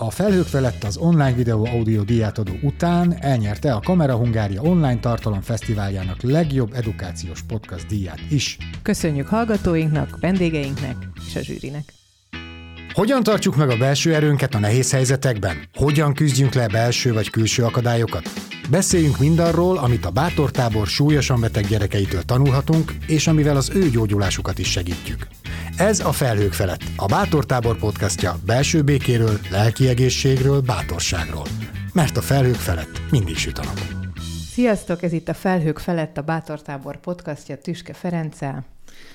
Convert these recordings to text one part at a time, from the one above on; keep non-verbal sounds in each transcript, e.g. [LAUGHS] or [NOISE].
A felhők felett az online videó audio díjátadó után elnyerte a Kamera Hungária Online Tartalom Fesztiváljának legjobb edukációs podcast díját is. Köszönjük hallgatóinknak, vendégeinknek és a zsűrinek. Hogyan tartjuk meg a belső erőnket a nehéz helyzetekben? Hogyan küzdjünk le belső vagy külső akadályokat? Beszéljünk mindarról, amit a bátortábor súlyosan beteg gyerekeitől tanulhatunk, és amivel az ő gyógyulásukat is segítjük. Ez a Felhők felett, a Bátortábor podcastja belső békéről, lelki egészségről, bátorságról. Mert a felhők felett mindig süt a nap. Sziasztok, ez itt a Felhők felett a Bátortábor podcastja Tüske Ferenccel.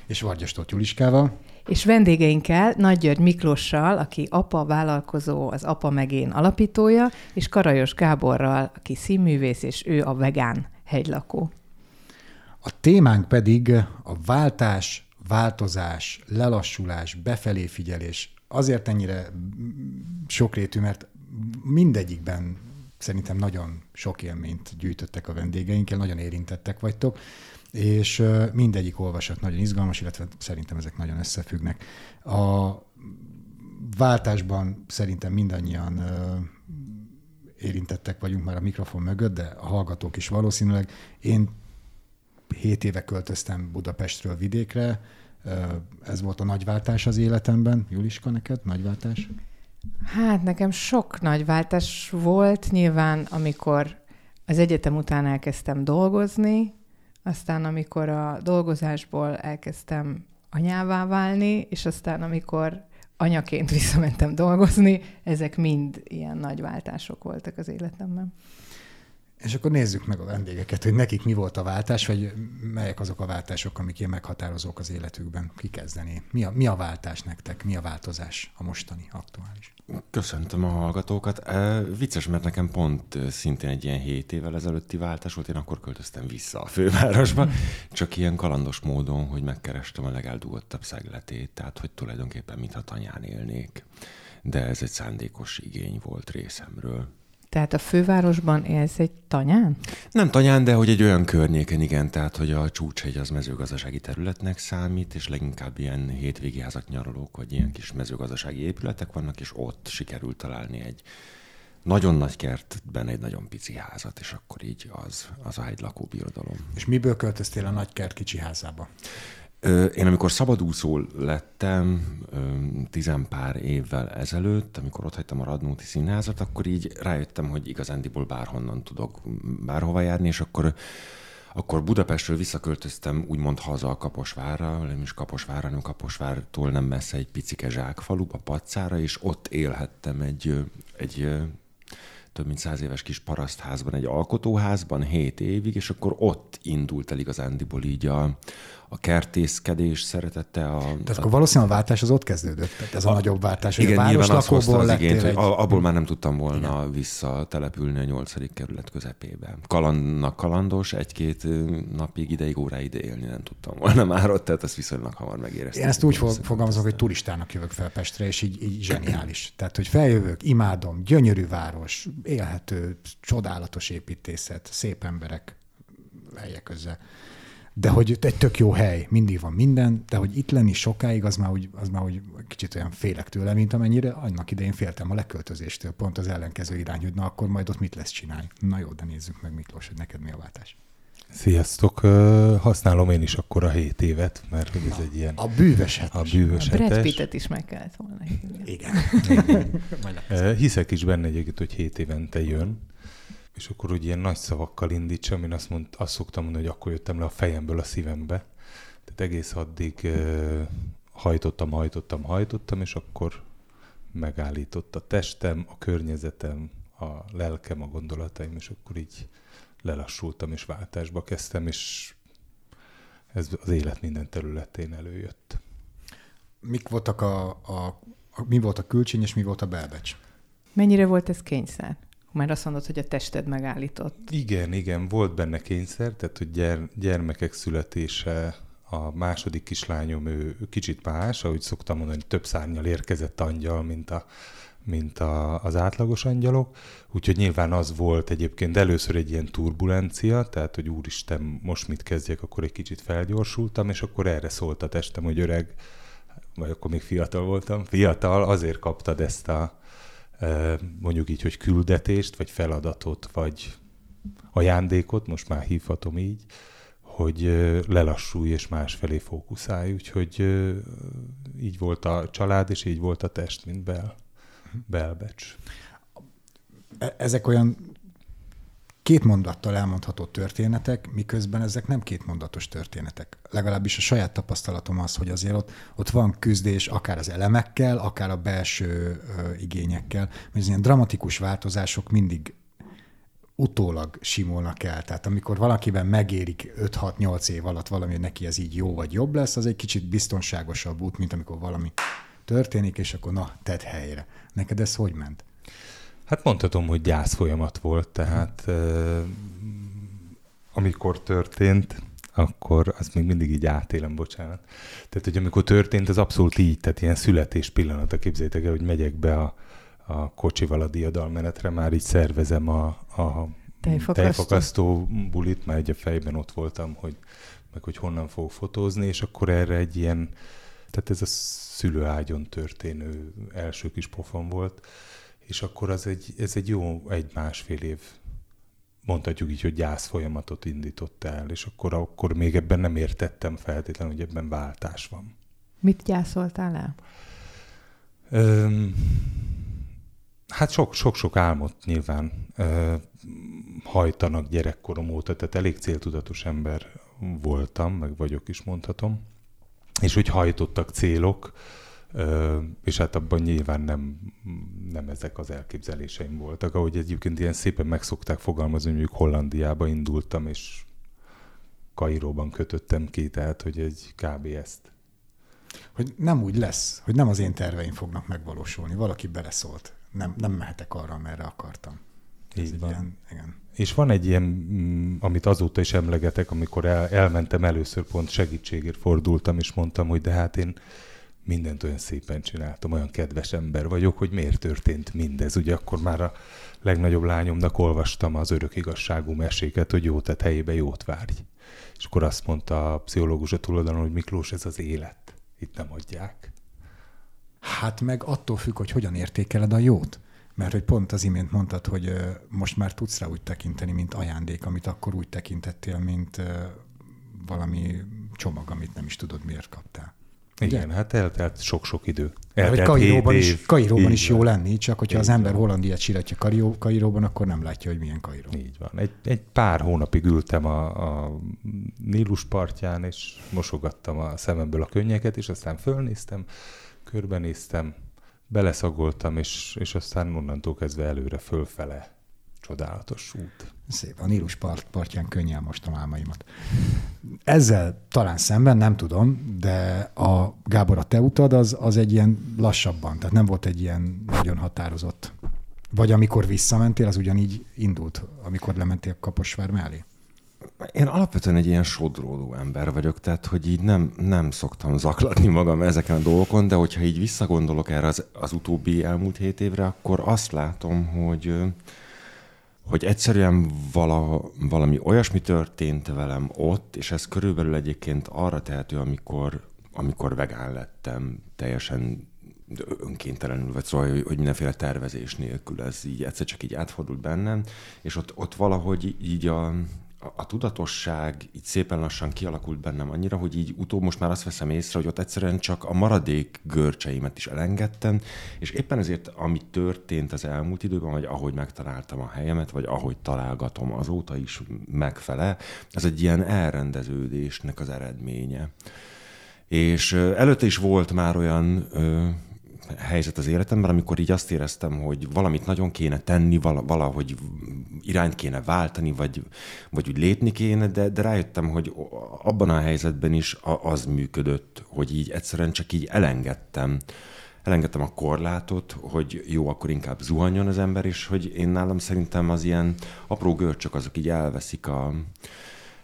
És Vargyastott Juliskával. És vendégeinkkel Nagy György Miklossal, aki apa vállalkozó, az Apa Megén alapítója, és Karajos Gáborral, aki színművész, és ő a vegán hegylakó. A témánk pedig a váltás, változás, lelassulás, befelé figyelés. Azért ennyire sokrétű, mert mindegyikben szerintem nagyon sok élményt gyűjtöttek a vendégeinkkel, nagyon érintettek vagytok, és mindegyik olvasat nagyon izgalmas, illetve szerintem ezek nagyon összefüggnek. A váltásban szerintem mindannyian érintettek vagyunk már a mikrofon mögött, de a hallgatók is valószínűleg. Én hét éve költöztem Budapestről vidékre, ez volt a nagyváltás az életemben. Juliska, neked nagyváltás? Hát nekem sok nagyváltás volt. Nyilván, amikor az egyetem után elkezdtem dolgozni, aztán amikor a dolgozásból elkezdtem anyává válni, és aztán amikor anyaként [LAUGHS] visszamentem dolgozni, ezek mind ilyen nagy váltások voltak az életemben. És akkor nézzük meg a vendégeket, hogy nekik mi volt a váltás, vagy melyek azok a váltások, amik ilyen meghatározók az életükben. Ki kezdeni? Mi a, mi a váltás nektek? Mi a változás a mostani, aktuális? Köszöntöm a hallgatókat. E, vicces, mert nekem pont szintén egy ilyen 7 évvel ezelőtti váltás volt, én akkor költöztem vissza a fővárosba, [LAUGHS] csak ilyen kalandos módon, hogy megkerestem a legeldugottabb szegletét, tehát hogy tulajdonképpen mintha tanyán élnék. De ez egy szándékos igény volt részemről. Tehát a fővárosban élsz egy tanyán? Nem tanyán, de hogy egy olyan környéken, igen, tehát hogy a csúcshegy az mezőgazdasági területnek számít, és leginkább ilyen hétvégi házak, nyaralók, vagy ilyen kis mezőgazdasági épületek vannak, és ott sikerült találni egy nagyon nagy kertben egy nagyon pici házat, és akkor így az, az a hegylakó birodalom. És miből költöztél a nagy kert kicsi házába? Én amikor szabadúszó lettem tizenpár évvel ezelőtt, amikor ott hagytam a Radnóti Színházat, akkor így rájöttem, hogy igazándiból bárhonnan tudok bárhova járni, és akkor akkor Budapestről visszaköltöztem úgymond haza a Kaposvárra, nem is Kaposvárra, hanem Kaposvártól nem messze egy picike zsákfaluba, Pacára, és ott élhettem egy, egy több mint száz éves kis parasztházban, egy alkotóházban hét évig, és akkor ott indult el igazándiból így a, a kertészkedés szeretette. A, Tehát akkor valószínűleg a váltás az ott kezdődött, tehát ez a, a nagyobb váltás, hogy igen, a nyilván az igényt, egy... hogy abból már nem tudtam volna igen. visszatelepülni a nyolcadik kerület közepébe. Kalandnak kalandos, egy-két napig, ideig, óráig élni nem tudtam volna már ott, tehát ezt viszonylag hamar megéreztem. Én ezt úgy fogalmazom, hogy turistának jövök fel Pestre, és így, így zseniális. Tehát, hogy feljövök, imádom, gyönyörű város, élhető, csodálatos építészet, szép emberek, helyek közben de hogy egy tök jó hely, mindig van minden, de hogy itt lenni sokáig, az már úgy, az már úgy kicsit olyan félek tőle, mint amennyire annak idején féltem a leköltözéstől, pont az ellenkező irány, hogy na akkor majd ott mit lesz csinálni. Na jó, de nézzük meg Miklós, hogy neked mi a váltás. Sziasztok! Használom én is akkor a 7 évet, mert hogy ez egy ilyen... A bűvös hetes. A bűvös hetes. Brad Pittet is meg kellett volna. Igen. Igen. Hiszek is benne egyébként, hogy 7 évente jön, és akkor hogy ilyen nagy szavakkal indítsam, én azt, mond, azt szoktam mondani, hogy akkor jöttem le a fejemből a szívembe. Tehát egész addig uh, hajtottam, hajtottam, hajtottam, és akkor megállított a testem, a környezetem, a lelkem, a gondolataim, és akkor így lelassultam, és váltásba kezdtem, és ez az élet minden területén előjött. Mik voltak a, a, a mi volt a külcsény, és mi volt a belbecs? Mennyire volt ez kényszer? Már azt mondod, hogy a tested megállított. Igen, igen, volt benne kényszer, tehát hogy gyere, gyermekek születése, a második kislányom, ő kicsit más, ahogy szoktam mondani, több szárnyal érkezett angyal, mint, a, mint a, az átlagos angyalok. Úgyhogy nyilván az volt egyébként először egy ilyen turbulencia, tehát hogy úristen, most mit kezdjek, akkor egy kicsit felgyorsultam, és akkor erre szólt a testem, hogy öreg, vagy akkor még fiatal voltam, fiatal, azért kaptad ezt a, mondjuk így, hogy küldetést, vagy feladatot, vagy ajándékot, most már hívhatom így, hogy lelassulj és másfelé fókuszálj. Úgyhogy így volt a család, és így volt a test, mint bel, belbecs. E, ezek olyan két mondattal elmondható történetek, miközben ezek nem kétmondatos történetek. Legalábbis a saját tapasztalatom az, hogy azért ott, ott van küzdés akár az elemekkel, akár a belső ö, igényekkel, mert az ilyen dramatikus változások mindig utólag simulnak el. Tehát amikor valakiben megérik 5-6-8 év alatt valami, hogy neki ez így jó vagy jobb lesz, az egy kicsit biztonságosabb út, mint amikor valami történik, és akkor na, tedd helyre. Neked ez hogy ment? Hát mondhatom, hogy gyász folyamat volt, tehát amikor történt, akkor az még mindig így átélem, bocsánat. Tehát, hogy amikor történt, az abszolút így, tehát ilyen születés pillanata, képzeljétek el, hogy megyek be a, a kocsival a diadalmenetre, már így szervezem a, a tejfakasztó. tejfakasztó bulit, már egy a fejben ott voltam, hogy meg hogy honnan fog fotózni, és akkor erre egy ilyen, tehát ez a szülőágyon történő első kis pofon volt, és akkor az egy, ez egy jó egy-másfél év, mondhatjuk így, hogy gyász folyamatot indított el, és akkor, akkor még ebben nem értettem feltétlenül, hogy ebben váltás van. Mit gyászoltál el? Öm, hát sok-sok álmot nyilván ö, hajtanak gyerekkorom óta, tehát elég céltudatos ember voltam, meg vagyok is mondhatom, és hogy hajtottak célok, és hát abban nyilván nem, nem ezek az elképzeléseim voltak. Ahogy egyébként ilyen szépen megszokták fogalmazni, hogy Hollandiába indultam, és Kairóban kötöttem ki, tehát hogy egy kb. ezt. Hogy nem úgy lesz, hogy nem az én terveim fognak megvalósulni, valaki beleszólt. Nem, nem mehetek arra, merre akartam. Így van. Ilyen, igen. És van egy ilyen, mm, amit azóta is emlegetek, amikor el, elmentem először, pont segítségért fordultam, és mondtam, hogy de hát én mindent olyan szépen csináltam, olyan kedves ember vagyok, hogy miért történt mindez. Ugye akkor már a legnagyobb lányomnak olvastam az örök igazságú meséket, hogy jó tett helyébe jót várj. És akkor azt mondta a pszichológus a tulajdonon, hogy Miklós, ez az élet. Itt nem adják. Hát meg attól függ, hogy hogyan értékeled a jót. Mert hogy pont az imént mondtad, hogy most már tudsz rá úgy tekinteni, mint ajándék, amit akkor úgy tekintettél, mint valami csomag, amit nem is tudod, miért kaptál. Igen, Ugye? hát eltelt sok-sok idő. Eltelt Kairóban, is, Kairóban is jó lenni, csak hogyha Így az ember van. Hollandiát siratja Kairó, Kairóban, akkor nem látja, hogy milyen Kairó. Így van. Egy, egy pár hónapig ültem a, a Nílus partján, és mosogattam a szememből a könnyeket, és aztán fölnéztem, körbenéztem, beleszagoltam, és, és aztán onnantól kezdve előre fölfele csodálatos út. Szép, a Nílus part, partján könnyen most a álmaimat. Ezzel talán szemben, nem tudom, de a Gábor, a te utad az, az egy ilyen lassabban, tehát nem volt egy ilyen nagyon határozott. Vagy amikor visszamentél, az ugyanígy indult, amikor lementél Kaposvár mellé? Én alapvetően egy ilyen sodródó ember vagyok, tehát hogy így nem, nem szoktam zaklatni magam ezeken a dolgokon, de hogyha így visszagondolok erre az, az utóbbi elmúlt hét évre, akkor azt látom, hogy hogy egyszerűen vala, valami olyasmi történt velem ott, és ez körülbelül egyébként arra tehető, amikor, amikor vegán lettem, teljesen önkéntelenül, vagy szóval, hogy, hogy mindenféle tervezés nélkül ez így egyszer csak így átfordult bennem, és ott, ott valahogy így a, a tudatosság így szépen lassan kialakult bennem annyira, hogy így utóbb most már azt veszem észre, hogy ott egyszerűen csak a maradék görcseimet is elengedtem, és éppen ezért, ami történt az elmúlt időben, vagy ahogy megtaláltam a helyemet, vagy ahogy találgatom azóta is megfele, ez egy ilyen elrendeződésnek az eredménye. És előtte is volt már olyan helyzet az életemben, amikor így azt éreztem, hogy valamit nagyon kéne tenni, valahogy irányt kéne váltani, vagy, vagy úgy lépni kéne, de, de rájöttem, hogy abban a helyzetben is az működött, hogy így egyszerűen csak így elengedtem elengedtem a korlátot, hogy jó, akkor inkább zuhanjon az ember, és hogy én nálam szerintem az ilyen apró görcsök azok így elveszik a,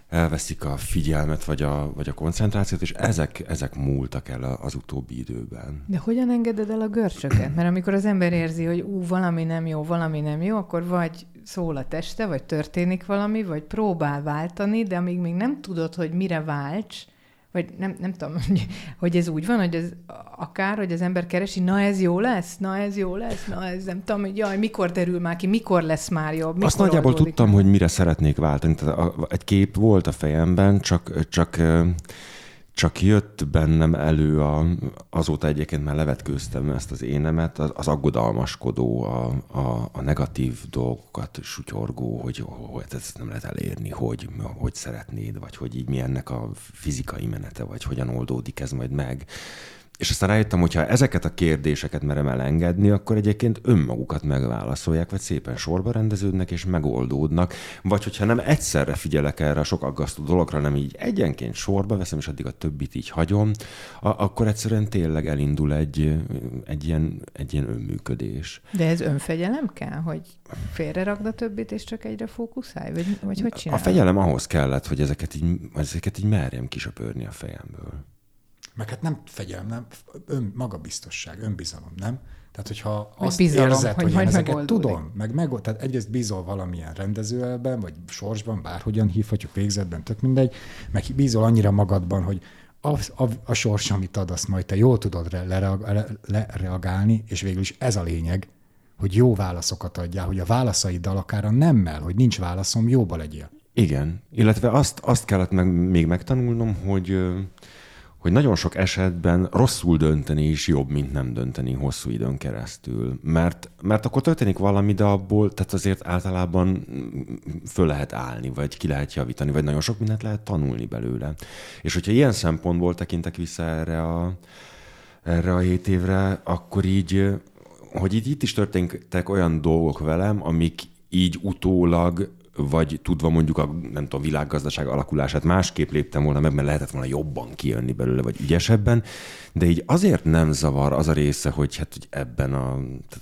elveszik a figyelmet, vagy a, vagy a koncentrációt, és ezek, ezek múltak el az utóbbi időben. De hogyan engeded el a görcsöket? Mert amikor az ember érzi, hogy ú, valami nem jó, valami nem jó, akkor vagy szól a teste, vagy történik valami, vagy próbál váltani, de amíg még nem tudod, hogy mire válts, vagy nem, nem tudom, [LAUGHS] hogy ez úgy van, hogy ez akár, hogy az ember keresi, na ez jó lesz, na ez jó lesz, na ez nem tudom, hogy jaj, mikor derül már ki, mikor lesz már jobb, mikor Azt nagyjából tudtam, hogy mire szeretnék váltani. Tehát egy kép volt a fejemben, csak, csak csak jött bennem elő, a, azóta egyébként már levetkőztem ezt az énemet, az, az aggodalmaskodó, a, a, a negatív dolgokat sutyorgó, hogy, hogy ezt nem lehet elérni, hogy, hogy szeretnéd, vagy hogy így mi ennek a fizikai menete, vagy hogyan oldódik ez majd meg. És aztán rájöttem, hogy ha ezeket a kérdéseket merem elengedni, akkor egyébként önmagukat megválaszolják, vagy szépen sorba rendeződnek és megoldódnak. Vagy hogyha nem egyszerre figyelek erre a sok aggasztó dologra, nem így egyenként sorba veszem, és addig a többit így hagyom, a- akkor egyszerűen tényleg elindul egy, egy, ilyen, egy ilyen önműködés. De ez önfegyelem kell, hogy félre ragd a többit, és csak egyre fókuszálj? Vagy, vagy hogy csinálod? A fegyelem ahhoz kellett, hogy ezeket így, ezeket így merjem kisöpörni a fejemből. Meg hát nem fegyelem, nem, ön, magabiztosság, önbizalom, nem? Tehát, hogyha Vagy azt bizalom, érzed, hogy hogy, én ezeket megoldódik. tudom, meg, meg tehát egyrészt bízol valamilyen rendezőelben, vagy sorsban, bárhogyan hívhatjuk végzetben, tök mindegy, meg bízol annyira magadban, hogy a, a, a sors, amit ad, azt majd te jól tudod re, lereag, lereagálni, és végül is ez a lényeg, hogy jó válaszokat adjál, hogy a válaszaiddal akár a nemmel, hogy nincs válaszom, jóba legyél. Igen, illetve azt, azt kellett meg, még megtanulnom, hogy hogy nagyon sok esetben rosszul dönteni is jobb, mint nem dönteni hosszú időn keresztül. Mert, mert akkor történik valami, de abból, tehát azért általában föl lehet állni, vagy ki lehet javítani, vagy nagyon sok mindent lehet tanulni belőle. És hogyha ilyen szempontból tekintek vissza erre a, erre a hét évre, akkor így, hogy itt, itt is történtek olyan dolgok velem, amik így utólag vagy tudva mondjuk a nem tudom, világgazdaság alakulását másképp léptem volna meg, mert lehetett volna jobban kijönni belőle, vagy ügyesebben, de így azért nem zavar az a része, hogy hát hogy ebben, a,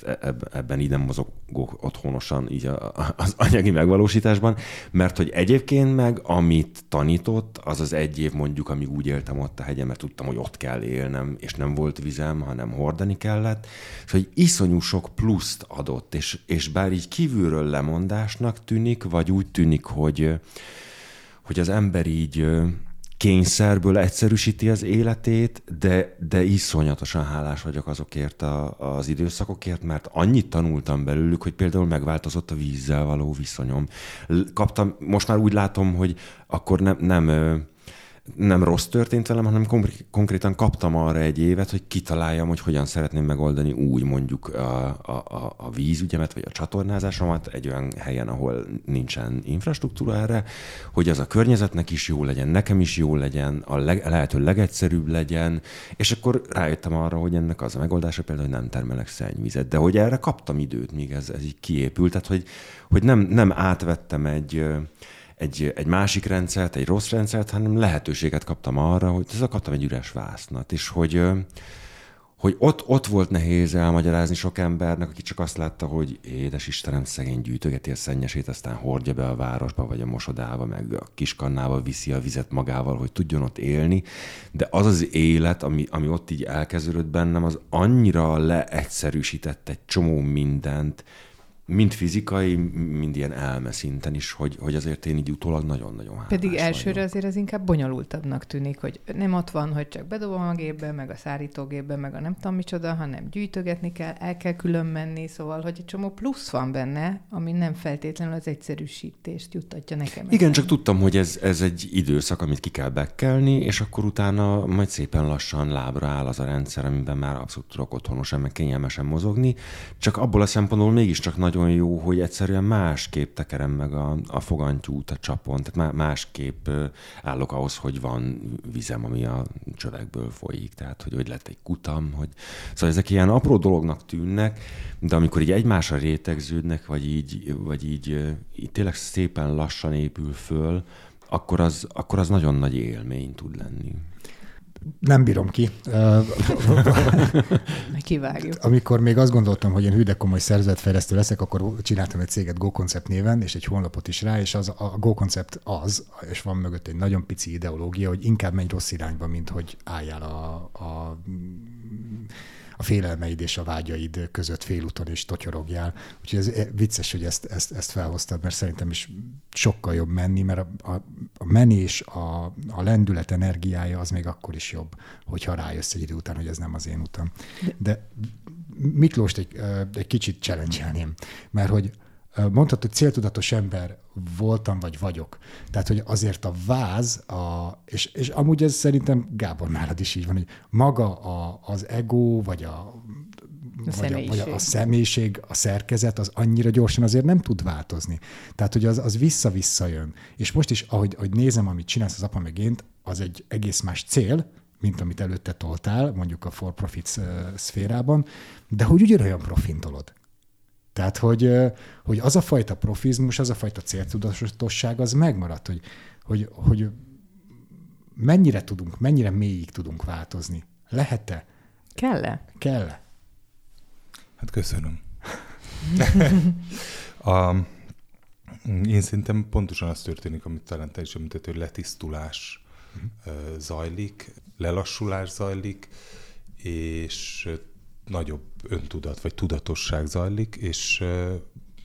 e, ebben így nem mozogok otthonosan így a, az anyagi megvalósításban, mert hogy egyébként meg, amit tanított, az az egy év mondjuk, amíg úgy éltem ott a hegyen, mert tudtam, hogy ott kell élnem, és nem volt vizem, hanem hordani kellett, és hogy iszonyú sok pluszt adott, és, és bár így kívülről lemondásnak tűnik, vagy úgy tűnik, hogy, hogy az ember így kényszerből egyszerűsíti az életét, de, de iszonyatosan hálás vagyok azokért a, az időszakokért, mert annyit tanultam belőlük, hogy például megváltozott a vízzel való viszonyom. Kaptam, most már úgy látom, hogy akkor nem, nem nem rossz történt velem, hanem konkrétan kaptam arra egy évet, hogy kitaláljam, hogy hogyan szeretném megoldani úgy mondjuk a, a, a vízügyemet, vagy a csatornázásomat egy olyan helyen, ahol nincsen infrastruktúra erre, hogy az a környezetnek is jó legyen, nekem is jó legyen, a leg, lehető legegyszerűbb legyen, és akkor rájöttem arra, hogy ennek az a megoldása például, hogy nem termelek szennyvizet, de hogy erre kaptam időt, míg ez, ez így kiépült, tehát hogy, hogy nem, nem átvettem egy egy, egy másik rendszert, egy rossz rendszert, hanem lehetőséget kaptam arra, hogy ez kaptam egy üres vásznat, és hogy, hogy ott, ott volt nehéz elmagyarázni sok embernek, aki csak azt látta, hogy édes Istenem, szegény gyűjtögeti a szennyesét, aztán hordja be a városba, vagy a mosodába, meg a kiskannába viszi a vizet magával, hogy tudjon ott élni. De az az élet, ami, ami ott így elkezdődött bennem, az annyira leegyszerűsített egy csomó mindent, mind fizikai, mind ilyen elme szinten is, hogy, hogy azért én így utólag nagyon-nagyon hálás Pedig elsőre vagyok. azért az inkább bonyolultabbnak tűnik, hogy nem ott van, hogy csak bedobom a gépbe, meg a szárítógépbe, meg a nem tudom micsoda, hanem gyűjtögetni kell, el kell külön menni, szóval, hogy egy csomó plusz van benne, ami nem feltétlenül az egyszerűsítést juttatja nekem. Igen, csak tudtam, hogy ez, ez egy időszak, amit ki kell bekelni, és akkor utána majd szépen lassan lábra áll az a rendszer, amiben már abszolút tudok otthonosan, meg kényelmesen mozogni. Csak abból a szempontból mégiscsak nagy nagyon jó, hogy egyszerűen másképp tekerem meg a, a fogantyút a csapon, tehát másképp állok ahhoz, hogy van vizem, ami a csövekből folyik, tehát hogy, hogy lett egy kutam, hogy... Szóval ezek ilyen apró dolognak tűnnek, de amikor így egymásra rétegződnek, vagy így, vagy így, így tényleg szépen lassan épül föl, akkor az, akkor az nagyon nagy élmény tud lenni nem bírom ki. Kivágjuk. Amikor még azt gondoltam, hogy én hűde komoly szervezetfejlesztő leszek, akkor csináltam egy céget GoConcept néven, és egy honlapot is rá, és az, a GoConcept az, és van mögött egy nagyon pici ideológia, hogy inkább menj rossz irányba, mint hogy álljál a, a a félelmeid és a vágyaid között félúton is totyorogjál. Úgyhogy ez vicces, hogy ezt, ezt, ezt felhoztad, mert szerintem is sokkal jobb menni, mert a, a, a menés, a, a lendület energiája az még akkor is jobb, hogyha rájössz egy idő után, hogy ez nem az én utam. De Miklóst egy, egy kicsit challenge mert hogy mondhatod, hogy céltudatos ember voltam, vagy vagyok. Tehát, hogy azért a váz, a, és, és amúgy ez szerintem Gábor nálad is így van, hogy maga a, az ego, vagy a, a vagy, a, vagy a személyiség, a szerkezet, az annyira gyorsan azért nem tud változni. Tehát, hogy az, az vissza-vissza jön. És most is, ahogy, ahogy nézem, amit csinálsz az apa meg én, az egy egész más cél, mint amit előtte toltál, mondjuk a for-profit szférában, de hogy ugyanolyan profintolod. Tehát, hogy, hogy az a fajta profizmus, az a fajta céltudatosság, az megmaradt, hogy, hogy, hogy mennyire tudunk, mennyire mélyig tudunk változni. Lehet-e? Kell-e? Kell-e? Hát köszönöm. a, én szerintem pontosan az történik, amit talán te is említett, hogy letisztulás uh-huh. zajlik, lelassulás zajlik, és nagyobb öntudat vagy tudatosság zajlik, és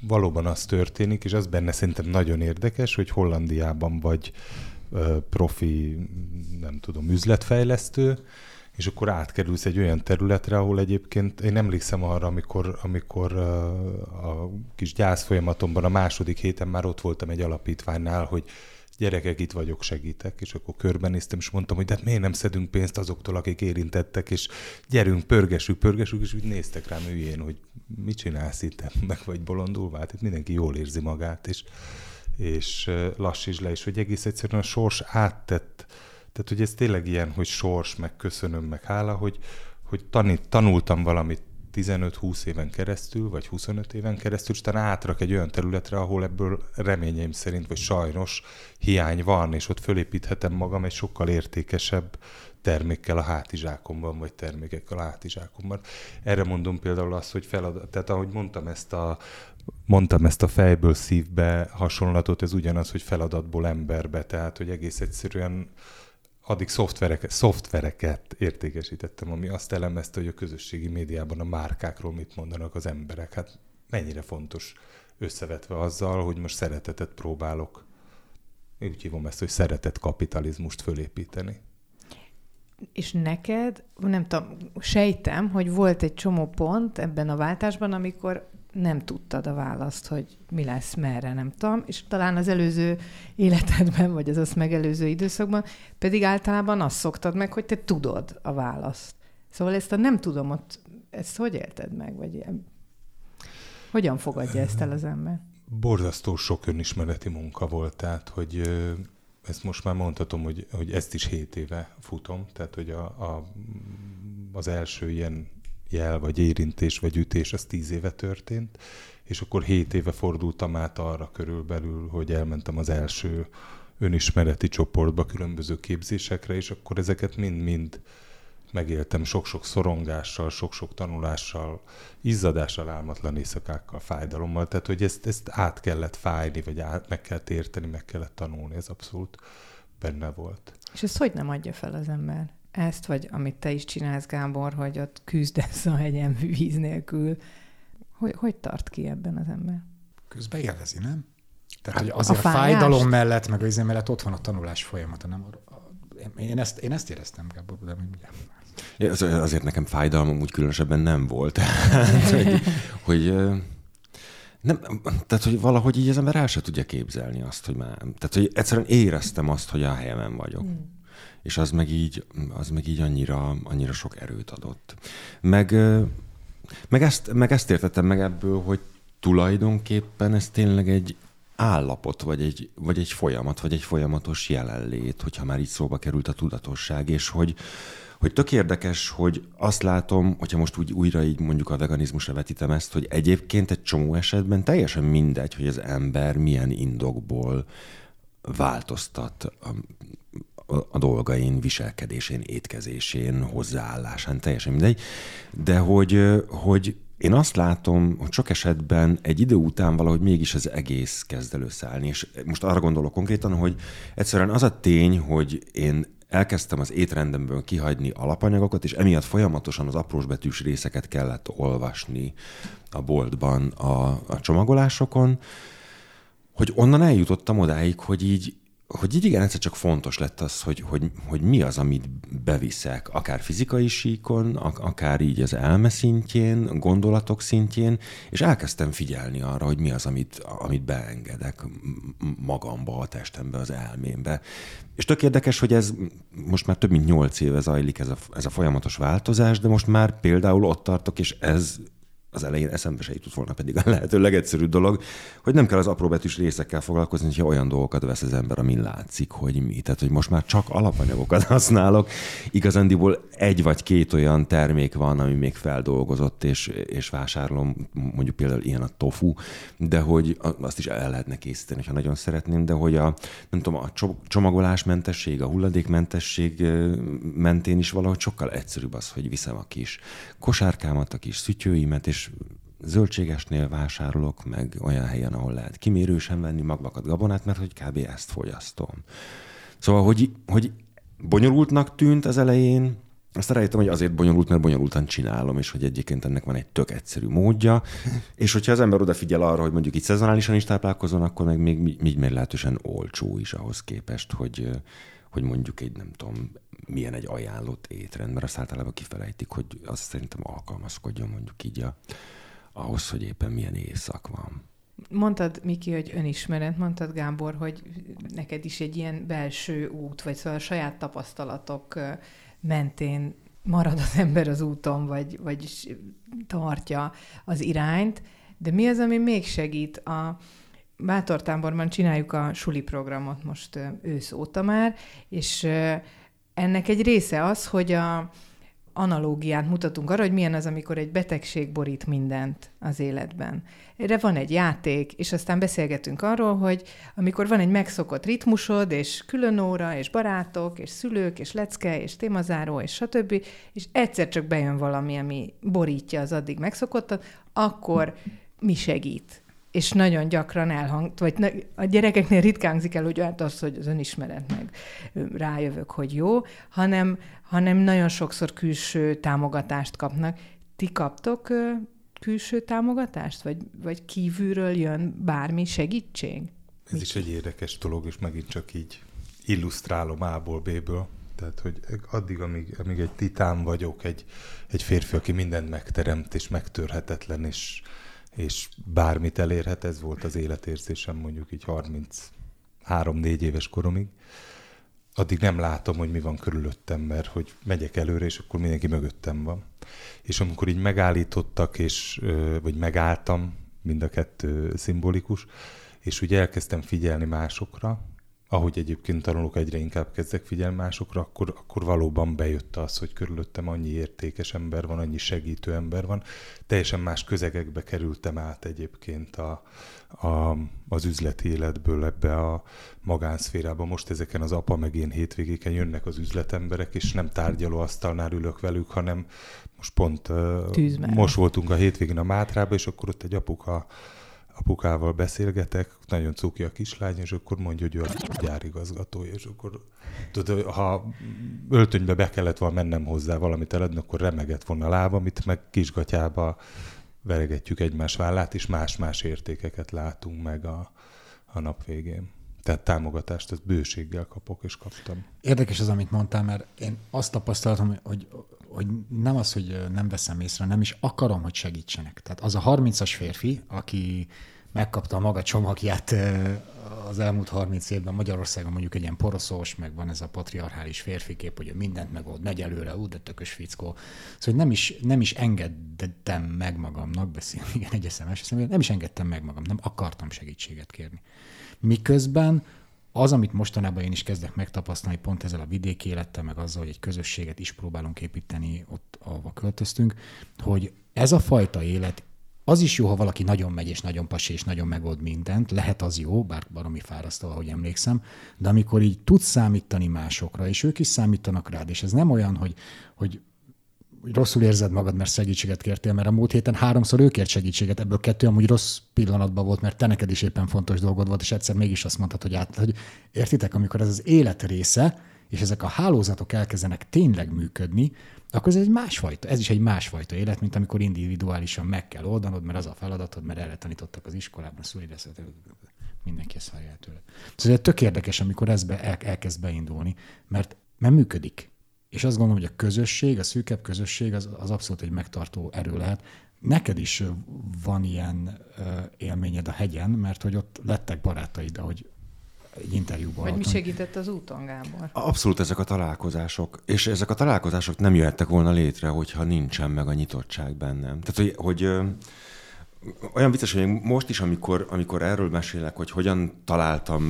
valóban az történik, és az benne szerintem nagyon érdekes, hogy Hollandiában vagy profi, nem tudom, üzletfejlesztő, és akkor átkerülsz egy olyan területre, ahol egyébként én emlékszem arra, amikor, amikor a kis gyász folyamatomban a második héten már ott voltam egy alapítványnál, hogy gyerekek, itt vagyok, segítek, és akkor körbenéztem, és mondtam, hogy de hát miért nem szedünk pénzt azoktól, akik érintettek, és gyerünk, pörgessük, pörgessük, és úgy néztek rám ügyén, hogy mit csinálsz itt, meg vagy bolondulva, hát itt mindenki jól érzi magát, és, és lassíts le, és hogy egész egyszerűen a sors áttett, tehát hogy ez tényleg ilyen, hogy sors, meg köszönöm, meg hála, hogy, hogy tanít, tanultam valamit 15-20 éven keresztül, vagy 25 éven keresztül, és utána átrak egy olyan területre, ahol ebből reményeim szerint, vagy sajnos hiány van, és ott fölépíthetem magam egy sokkal értékesebb termékkel a hátizsákomban, vagy termékekkel a hátizsákomban. Erre mondom például azt, hogy feladat, tehát ahogy mondtam ezt a mondtam ezt a fejből szívbe hasonlatot, ez ugyanaz, hogy feladatból emberbe, tehát hogy egész egyszerűen addig szoftvereket, szoftvereket értékesítettem, ami azt elemezte, hogy a közösségi médiában a márkákról mit mondanak az emberek. Hát mennyire fontos összevetve azzal, hogy most szeretetet próbálok, úgy hívom ezt, hogy szeretet kapitalizmust fölépíteni. És neked, nem tudom, sejtem, hogy volt egy csomó pont ebben a váltásban, amikor nem tudtad a választ, hogy mi lesz, merre, nem tudom, és talán az előző életedben, vagy az azt megelőző időszakban pedig általában azt szoktad meg, hogy te tudod a választ. Szóval ezt a nem tudom, ott, ezt hogy érted meg, vagy hogyan fogadja ezt el az ember? Borzasztó sok önismereti munka volt, tehát, hogy ezt most már mondhatom, hogy, hogy ezt is 7 éve futom, tehát, hogy a, a, az első ilyen jel, vagy érintés, vagy ütés, az tíz éve történt, és akkor hét éve fordultam át arra körülbelül, hogy elmentem az első önismereti csoportba, különböző képzésekre, és akkor ezeket mind-mind megéltem sok-sok szorongással, sok-sok tanulással, izzadással, álmatlan éjszakákkal, fájdalommal. Tehát, hogy ezt, ezt át kellett fájni, vagy át, meg kellett érteni, meg kellett tanulni, ez abszolút benne volt. És ezt hogy nem adja fel az ember? Ezt, vagy amit te is csinálsz, Gábor, hogy ott küzdesz a hegyen víz nélkül. Hogy, hogy tart ki ebben az ember? Közben élvezi, nem? Tehát, hogy azért a, a fájdalom mellett, meg az mellett ott van a tanulás folyamata. Nem? Én, ezt, én ezt éreztem, Gábor, de. Az, azért nekem fájdalmam úgy különösebben nem volt. [LAUGHS] hogy, hogy nem, tehát, hogy valahogy így az ember el sem tudja képzelni azt, hogy már... Tehát, hogy egyszerűen éreztem azt, hogy a helyemen vagyok. Hmm és az meg így, az meg így annyira, annyira sok erőt adott. Meg, meg, ezt, meg ezt értettem meg ebből, hogy tulajdonképpen ez tényleg egy állapot, vagy egy, vagy egy folyamat, vagy egy folyamatos jelenlét, hogyha már így szóba került a tudatosság, és hogy, hogy tök érdekes, hogy azt látom, hogyha most úgy újra így mondjuk a veganizmusra vetítem ezt, hogy egyébként egy csomó esetben teljesen mindegy, hogy az ember milyen indokból változtat a dolgain, viselkedésén, étkezésén, hozzáállásán, teljesen mindegy. De hogy, hogy én azt látom, hogy sok esetben egy idő után valahogy mégis az egész kezd előszállni. És most arra gondolok konkrétan, hogy egyszerűen az a tény, hogy én elkezdtem az étrendemből kihagyni alapanyagokat, és emiatt folyamatosan az aprósbetűs részeket kellett olvasni a boltban a, a csomagolásokon, hogy onnan eljutottam odáig, hogy így hogy így igen, egyszer csak fontos lett az, hogy, hogy, hogy mi az, amit beviszek, akár fizikai síkon, akár így az elme szintjén, gondolatok szintjén, és elkezdtem figyelni arra, hogy mi az, amit, amit beengedek magamba, a testembe, az elmémbe. És tök érdekes, hogy ez most már több mint nyolc éve zajlik ez a, ez a folyamatos változás, de most már például ott tartok, és ez az elején eszembe se jutott volna pedig a lehető legegyszerűbb dolog, hogy nem kell az betűs részekkel foglalkozni, hogyha olyan dolgokat vesz az ember, amin látszik, hogy mi. Tehát, hogy most már csak alapanyagokat használok. Igazándiból egy vagy két olyan termék van, ami még feldolgozott, és, és vásárolom, mondjuk például ilyen a tofu, de hogy azt is el lehetne készíteni, ha nagyon szeretném, de hogy a, nem tudom, a csomagolásmentesség, a hulladékmentesség mentén is valahogy sokkal egyszerűbb az, hogy viszem a kis kosárkámat, a kis szütyőimet, és zöldségesnél vásárolok, meg olyan helyen, ahol lehet kimérősen venni magvakat, gabonát, mert hogy kb. ezt fogyasztom. Szóval, hogy, hogy bonyolultnak tűnt az elején, azt rájöttem, hogy azért bonyolult, mert bonyolultan csinálom, és hogy egyébként ennek van egy tök egyszerű módja. [LAUGHS] és hogyha az ember odafigyel arra, hogy mondjuk itt szezonálisan is táplálkozon, akkor meg még, még meglehetősen olcsó is ahhoz képest, hogy, hogy mondjuk egy, nem tudom, milyen egy ajánlott étrend, mert azt általában kifelejtik, hogy azt szerintem alkalmazkodjon mondjuk így a, ahhoz, hogy éppen milyen éjszak van. Mondtad, Miki, hogy önismeret, mondtad, Gábor, hogy neked is egy ilyen belső út, vagy szóval a saját tapasztalatok mentén marad az ember az úton, vagy, vagy tartja az irányt, de mi az, ami még segít? A Bátortáborban csináljuk a suli programot most ősz óta már, és ennek egy része az, hogy a analógiát mutatunk arra, hogy milyen az, amikor egy betegség borít mindent az életben. Erre van egy játék, és aztán beszélgetünk arról, hogy amikor van egy megszokott ritmusod, és külön óra, és barátok, és szülők, és lecke, és témazáró, és stb., és egyszer csak bejön valami, ami borítja az addig megszokottat, akkor mi segít? És nagyon gyakran elhang, vagy a gyerekeknél ritkán hangzik el, hogy hát az, hogy az önismeret meg rájövök, hogy jó, hanem, hanem nagyon sokszor külső támogatást kapnak. Ti kaptok külső támogatást, vagy, vagy kívülről jön bármi segítség? Ez Mit? is egy érdekes dolog, és megint csak így illusztrálom A-ból, B-ből. Tehát, hogy addig, amíg, amíg egy titán vagyok, egy, egy férfi, aki mindent megteremt, és megtörhetetlen, és és bármit elérhet, ez volt az életérzésem mondjuk így 33-4 éves koromig. Addig nem látom, hogy mi van körülöttem, mert hogy megyek előre, és akkor mindenki mögöttem van. És amikor így megállítottak, és, vagy megálltam, mind a kettő szimbolikus, és úgy elkezdtem figyelni másokra, ahogy egyébként tanulok, egyre inkább kezdek figyelni másokra, akkor, akkor valóban bejött az, hogy körülöttem annyi értékes ember van, annyi segítő ember van. Teljesen más közegekbe kerültem át egyébként a, a, az üzleti életből ebbe a magánszférába. Most ezeken az apa meg én hétvégéken jönnek az üzletemberek, és nem asztalnál ülök velük, hanem most pont Tűzben. most voltunk a hétvégén a Mátrába, és akkor ott egy apuka apukával beszélgetek, nagyon cuki a kislány, és akkor mondja, hogy ő a gyárigazgatója, és akkor tudod, ha öltönybe be kellett volna mennem hozzá valamit eladni, akkor remegett volna a lábam, itt meg kisgatyába veregetjük egymás vállát, és más-más értékeket látunk meg a, a nap végén. Tehát támogatást ezt bőséggel kapok, és kaptam. Érdekes az, amit mondtál, mert én azt tapasztaltam, hogy, hogy nem az, hogy nem veszem észre, nem is akarom, hogy segítsenek. Tehát az a 30-as férfi, aki megkapta a maga csomagját az elmúlt 30 évben Magyarországon mondjuk egy ilyen poroszós, meg van ez a patriarchális férfikép, hogy mindent megold, megy előre, ú, de tökös fickó. Szóval nem is, nem is engedtem meg magamnak, beszélni, [LAUGHS] igen, egy SMS, nem is engedtem meg magam, nem akartam segítséget kérni. Miközben az, amit mostanában én is kezdek megtapasztalni pont ezzel a vidéki élettel, meg azzal, hogy egy közösséget is próbálunk építeni ott, ahova költöztünk, hogy ez a fajta élet az is jó, ha valaki nagyon megy, és nagyon pasi, és nagyon megold mindent. Lehet az jó, bár baromi fárasztó, ahogy emlékszem, de amikor így tudsz számítani másokra, és ők is számítanak rád, és ez nem olyan, hogy, hogy rosszul érzed magad, mert segítséget kértél, mert a múlt héten háromszor ő kért segítséget, ebből kettő amúgy rossz pillanatban volt, mert te neked is éppen fontos dolgod volt, és egyszer mégis azt mondtad, hogy át, hogy értitek, amikor ez az élet része, és ezek a hálózatok elkezdenek tényleg működni, akkor ez egy másfajta, ez is egy másfajta élet, mint amikor individuálisan meg kell oldanod, mert az a feladatod, mert erre tanítottak az iskolában, a szüleid mindenki ezt el tőle. Szóval tök érdekes, amikor ez be, el, elkezd beindulni, mert, mert működik. És azt gondolom, hogy a közösség, a szűkebb közösség az, az abszolút egy megtartó erő lehet. Neked is van ilyen élményed a hegyen, mert hogy ott lettek barátaid, ahogy egy interjúban. Vagy mi segített az úton, Gábor? Abszolút ezek a találkozások. És ezek a találkozások nem jöhettek volna létre, hogyha nincsen meg a nyitottság bennem. Tehát, hogy, hogy olyan vicces, hogy most is, amikor, amikor erről mesélek, hogy hogyan találtam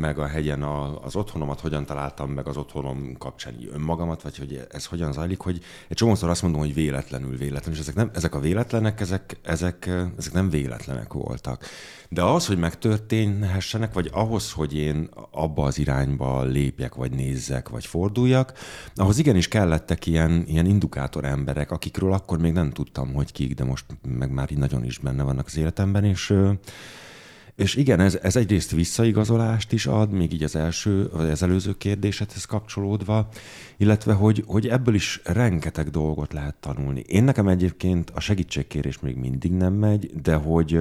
meg a hegyen a, az otthonomat, hogyan találtam meg az otthonom kapcsán önmagamat, vagy hogy ez hogyan zajlik, hogy egy csomószor azt mondom, hogy véletlenül, véletlenül, és ezek, nem, ezek a véletlenek, ezek, ezek, ezek nem véletlenek voltak. De ahhoz, hogy megtörténhessenek, vagy ahhoz, hogy én abba az irányba lépjek, vagy nézzek, vagy forduljak, ahhoz igenis kellettek ilyen, ilyen indukátor emberek, akikről akkor még nem tudtam, hogy kik, de most meg már így nagyon is benne vannak az életemben, és és igen, ez, ez egyrészt visszaigazolást is ad, még így az első, vagy az előző kérdésedhez kapcsolódva, illetve hogy, hogy ebből is rengeteg dolgot lehet tanulni. Én nekem egyébként a segítségkérés még mindig nem megy, de hogy,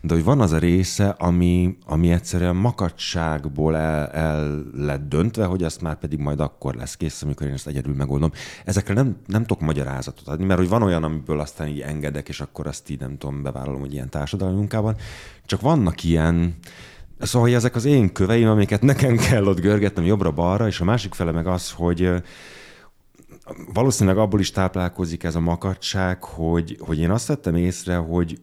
de hogy van az a része, ami, ami egyszerűen makacságból el, el lett döntve, hogy azt már pedig majd akkor lesz kész, amikor én ezt egyedül megoldom. Ezekre nem, nem tudok magyarázatot adni, mert hogy van olyan, amiből aztán így engedek, és akkor azt így nem tudom, bevállalom, hogy ilyen társadalmi munkában. Csak vannak ilyen, Szóval hogy ezek az én köveim, amiket nekem [LAUGHS] kell ott görgetnem jobbra-balra, és a másik fele meg az, hogy valószínűleg abból is táplálkozik ez a makacság, hogy, hogy én azt vettem észre, hogy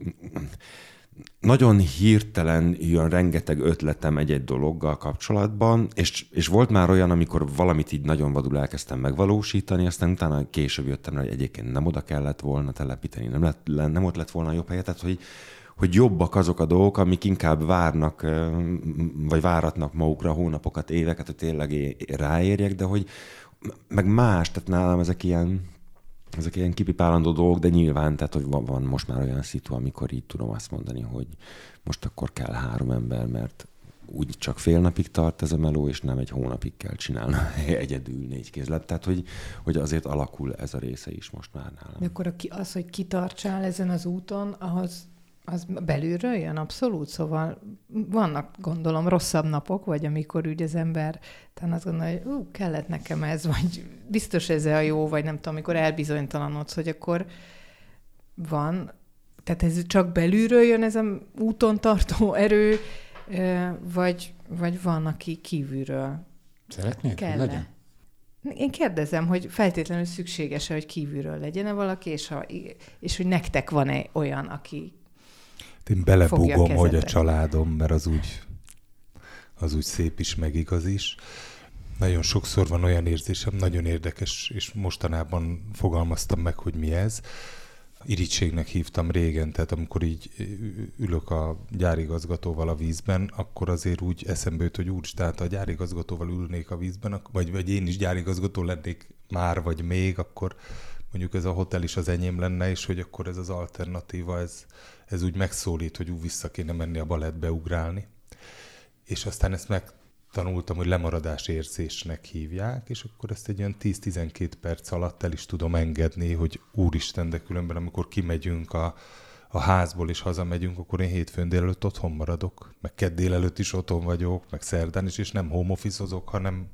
nagyon hirtelen jön rengeteg ötletem egy-egy dologgal kapcsolatban, és, és volt már olyan, amikor valamit így nagyon vadul elkezdtem megvalósítani, aztán utána később jöttem rá, hogy egyébként nem oda kellett volna telepíteni, nem, lett, nem ott lett volna a jobb helye, tehát hogy, hogy jobbak azok a dolgok, amik inkább várnak, vagy váratnak magukra hónapokat, éveket, hogy tényleg ráérjek, de hogy meg más, tehát nálam ezek ilyen, ezek ilyen kipipálandó dolgok, de nyilván, tehát hogy van, van most már olyan szitu, amikor így tudom azt mondani, hogy most akkor kell három ember, mert úgy csak fél napig tart ez a meló, és nem egy hónapig kell csinálni [LAUGHS] egyedül négy kézlet. Tehát, hogy, hogy azért alakul ez a része is most már nálam. De akkor az, hogy kitartsál ezen az úton, ahhoz az belülről jön? Abszolút, szóval vannak, gondolom, rosszabb napok, vagy amikor úgy az ember talán azt gondolja, hogy ú, kellett nekem ez, vagy biztos ez a jó, vagy nem tudom, amikor elbizonytalanodsz, hogy akkor van, tehát ez csak belülről jön ez a úton tartó erő, vagy, vagy van, aki kívülről Szeretnéd, kell legyen? Én kérdezem, hogy feltétlenül szükséges-e, hogy kívülről legyen-e valaki, és, ha, és hogy nektek van-e olyan, aki én belebugom, hogy a családom, mert az úgy, az úgy szép is, meg igaz is. Nagyon sokszor van olyan érzésem, nagyon érdekes, és mostanában fogalmaztam meg, hogy mi ez. Irítségnek hívtam régen, tehát amikor így ülök a gyárigazgatóval a vízben, akkor azért úgy eszembe jut, hogy úgy, tehát a gyárigazgatóval ülnék a vízben, vagy, vagy én is gyárigazgató lennék már, vagy még, akkor mondjuk ez a hotel is az enyém lenne, és hogy akkor ez az alternatíva, ez, ez úgy megszólít, hogy úgy vissza kéne menni a balettbe ugrálni. És aztán ezt megtanultam, hogy lemaradás érzésnek hívják, és akkor ezt egy olyan 10-12 perc alatt el is tudom engedni, hogy úristen, de különben amikor kimegyünk a, a házból és hazamegyünk, akkor én hétfőn délelőtt otthon maradok, meg kedd délelőtt is otthon vagyok, meg szerdán is, és nem home hanem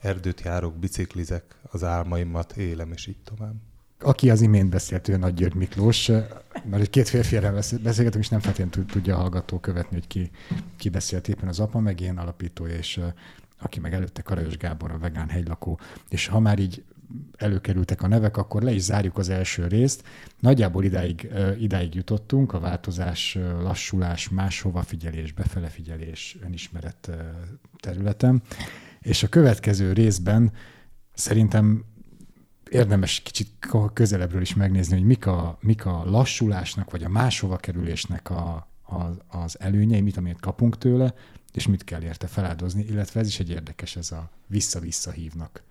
erdőt járok, biciklizek, az álmaimat élem, és így tovább aki az imént beszélt, ő Nagy György Miklós, mert egy két férfiára beszélgetünk, és nem feltétlenül tudja a hallgató követni, hogy ki, ki beszélt éppen az apa, meg én alapító, és aki meg előtte Karajos Gábor, a vegán hegylakó. És ha már így előkerültek a nevek, akkor le is zárjuk az első részt. Nagyjából idáig, idáig jutottunk, a változás, lassulás, máshova figyelés, befele figyelés, önismeret területen. És a következő részben szerintem érdemes kicsit közelebbről is megnézni, hogy mik a, mik a lassulásnak, vagy a máshova kerülésnek a, a, az előnyei, mit, amit kapunk tőle, és mit kell érte feláldozni, illetve ez is egy érdekes, ez a vissza-vissza hívnak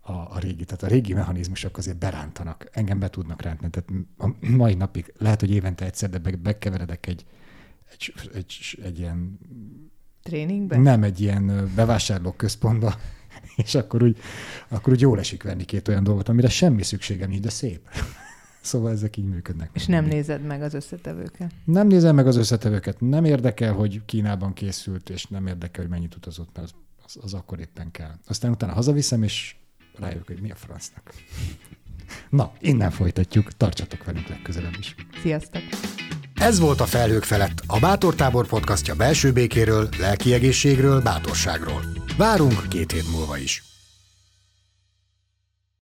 a, a régi. Tehát a régi mechanizmusok azért berántanak, engem be tudnak rántani. Tehát a mai napig lehet, hogy évente egyszer, de be, bekeveredek egy, egy, egy, egy ilyen... Tréningbe? Nem, egy ilyen bevásárlóközpontba, [LAUGHS] és akkor úgy, akkor úgy jól esik venni két olyan dolgot, amire semmi szükségem nincs, de szép. [LAUGHS] Szóval ezek így működnek. És nem nézed meg az összetevőket? Nem nézem meg az összetevőket. Nem érdekel, hogy Kínában készült, és nem érdekel, hogy mennyit utazott, mert az, az, az akkor éppen kell. Aztán utána hazaviszem, és rájövök, hogy mi a francnak. [LAUGHS] Na, innen folytatjuk. Tartsatok velünk legközelebb is. Sziasztok! Ez volt a Felhők felett, a Bátortábor podcastja belső békéről, lelki egészségről, bátorságról. Várunk két hét múlva is.